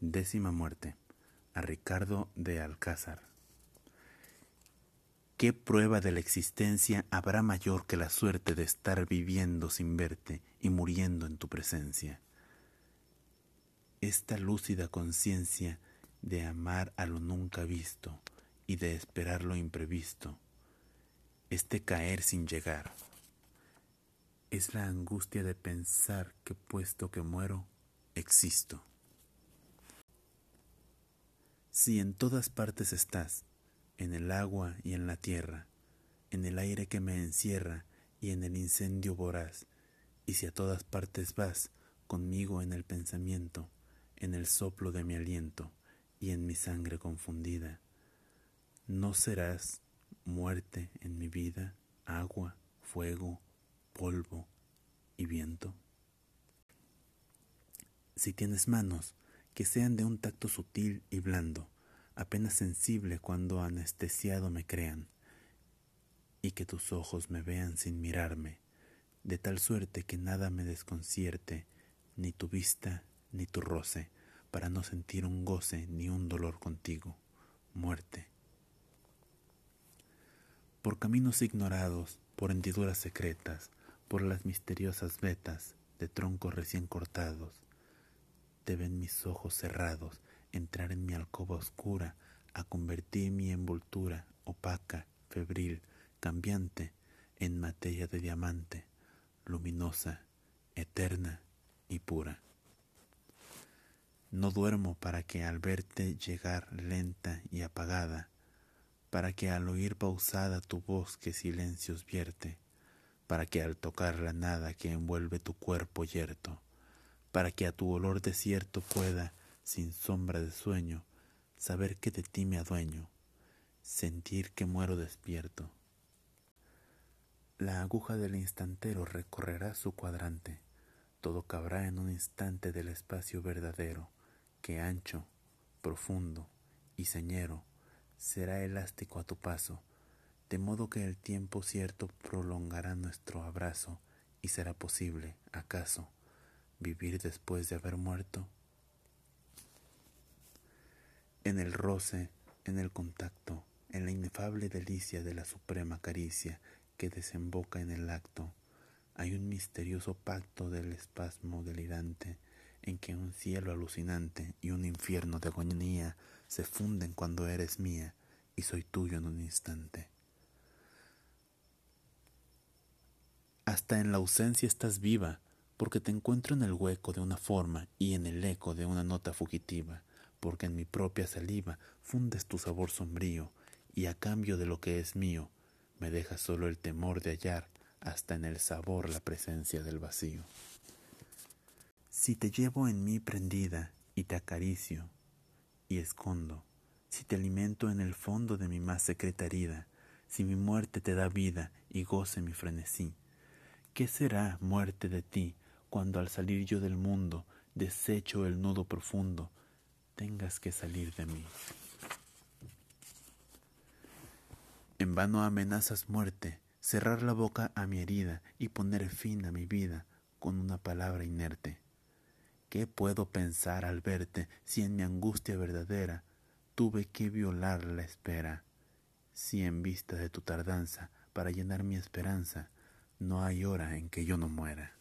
Décima muerte. A Ricardo de Alcázar. ¿Qué prueba de la existencia habrá mayor que la suerte de estar viviendo sin verte y muriendo en tu presencia? Esta lúcida conciencia de amar a lo nunca visto y de esperar lo imprevisto, este caer sin llegar, es la angustia de pensar que puesto que muero, existo. Si en todas partes estás, en el agua y en la tierra, en el aire que me encierra y en el incendio voraz, y si a todas partes vas, conmigo en el pensamiento, en el soplo de mi aliento y en mi sangre confundida, ¿no serás muerte en mi vida, agua, fuego, polvo y viento? Si tienes manos, que sean de un tacto sutil y blando, apenas sensible cuando anestesiado me crean, y que tus ojos me vean sin mirarme, de tal suerte que nada me desconcierte, ni tu vista ni tu roce, para no sentir un goce ni un dolor contigo, muerte. Por caminos ignorados, por hendiduras secretas, por las misteriosas vetas de troncos recién cortados, te ven mis ojos cerrados entrar en mi alcoba oscura, a convertir mi envoltura opaca, febril, cambiante, en materia de diamante, luminosa, eterna y pura. No duermo para que al verte llegar lenta y apagada, para que al oír pausada tu voz que silencios vierte, para que al tocar la nada que envuelve tu cuerpo yerto, para que a tu olor desierto pueda, sin sombra de sueño, saber que de ti me adueño, sentir que muero despierto. La aguja del instantero recorrerá su cuadrante, todo cabrá en un instante del espacio verdadero, que ancho, profundo y señero será elástico a tu paso, de modo que el tiempo cierto prolongará nuestro abrazo y será posible, acaso, vivir después de haber muerto? En el roce, en el contacto, en la inefable delicia de la suprema caricia que desemboca en el acto, hay un misterioso pacto del espasmo delirante en que un cielo alucinante y un infierno de agonía se funden cuando eres mía y soy tuyo en un instante. Hasta en la ausencia estás viva, porque te encuentro en el hueco de una forma y en el eco de una nota fugitiva, porque en mi propia saliva fundes tu sabor sombrío, y a cambio de lo que es mío, me dejas solo el temor de hallar hasta en el sabor la presencia del vacío. Si te llevo en mí prendida y te acaricio y escondo, si te alimento en el fondo de mi más secreta herida, si mi muerte te da vida y goce mi frenesí, ¿qué será muerte de ti cuando al salir yo del mundo, desecho el nudo profundo, tengas que salir de mí? En vano amenazas muerte, cerrar la boca a mi herida y poner fin a mi vida con una palabra inerte. ¿Qué puedo pensar al verte si en mi angustia verdadera tuve que violar la espera? Si en vista de tu tardanza para llenar mi esperanza no hay hora en que yo no muera.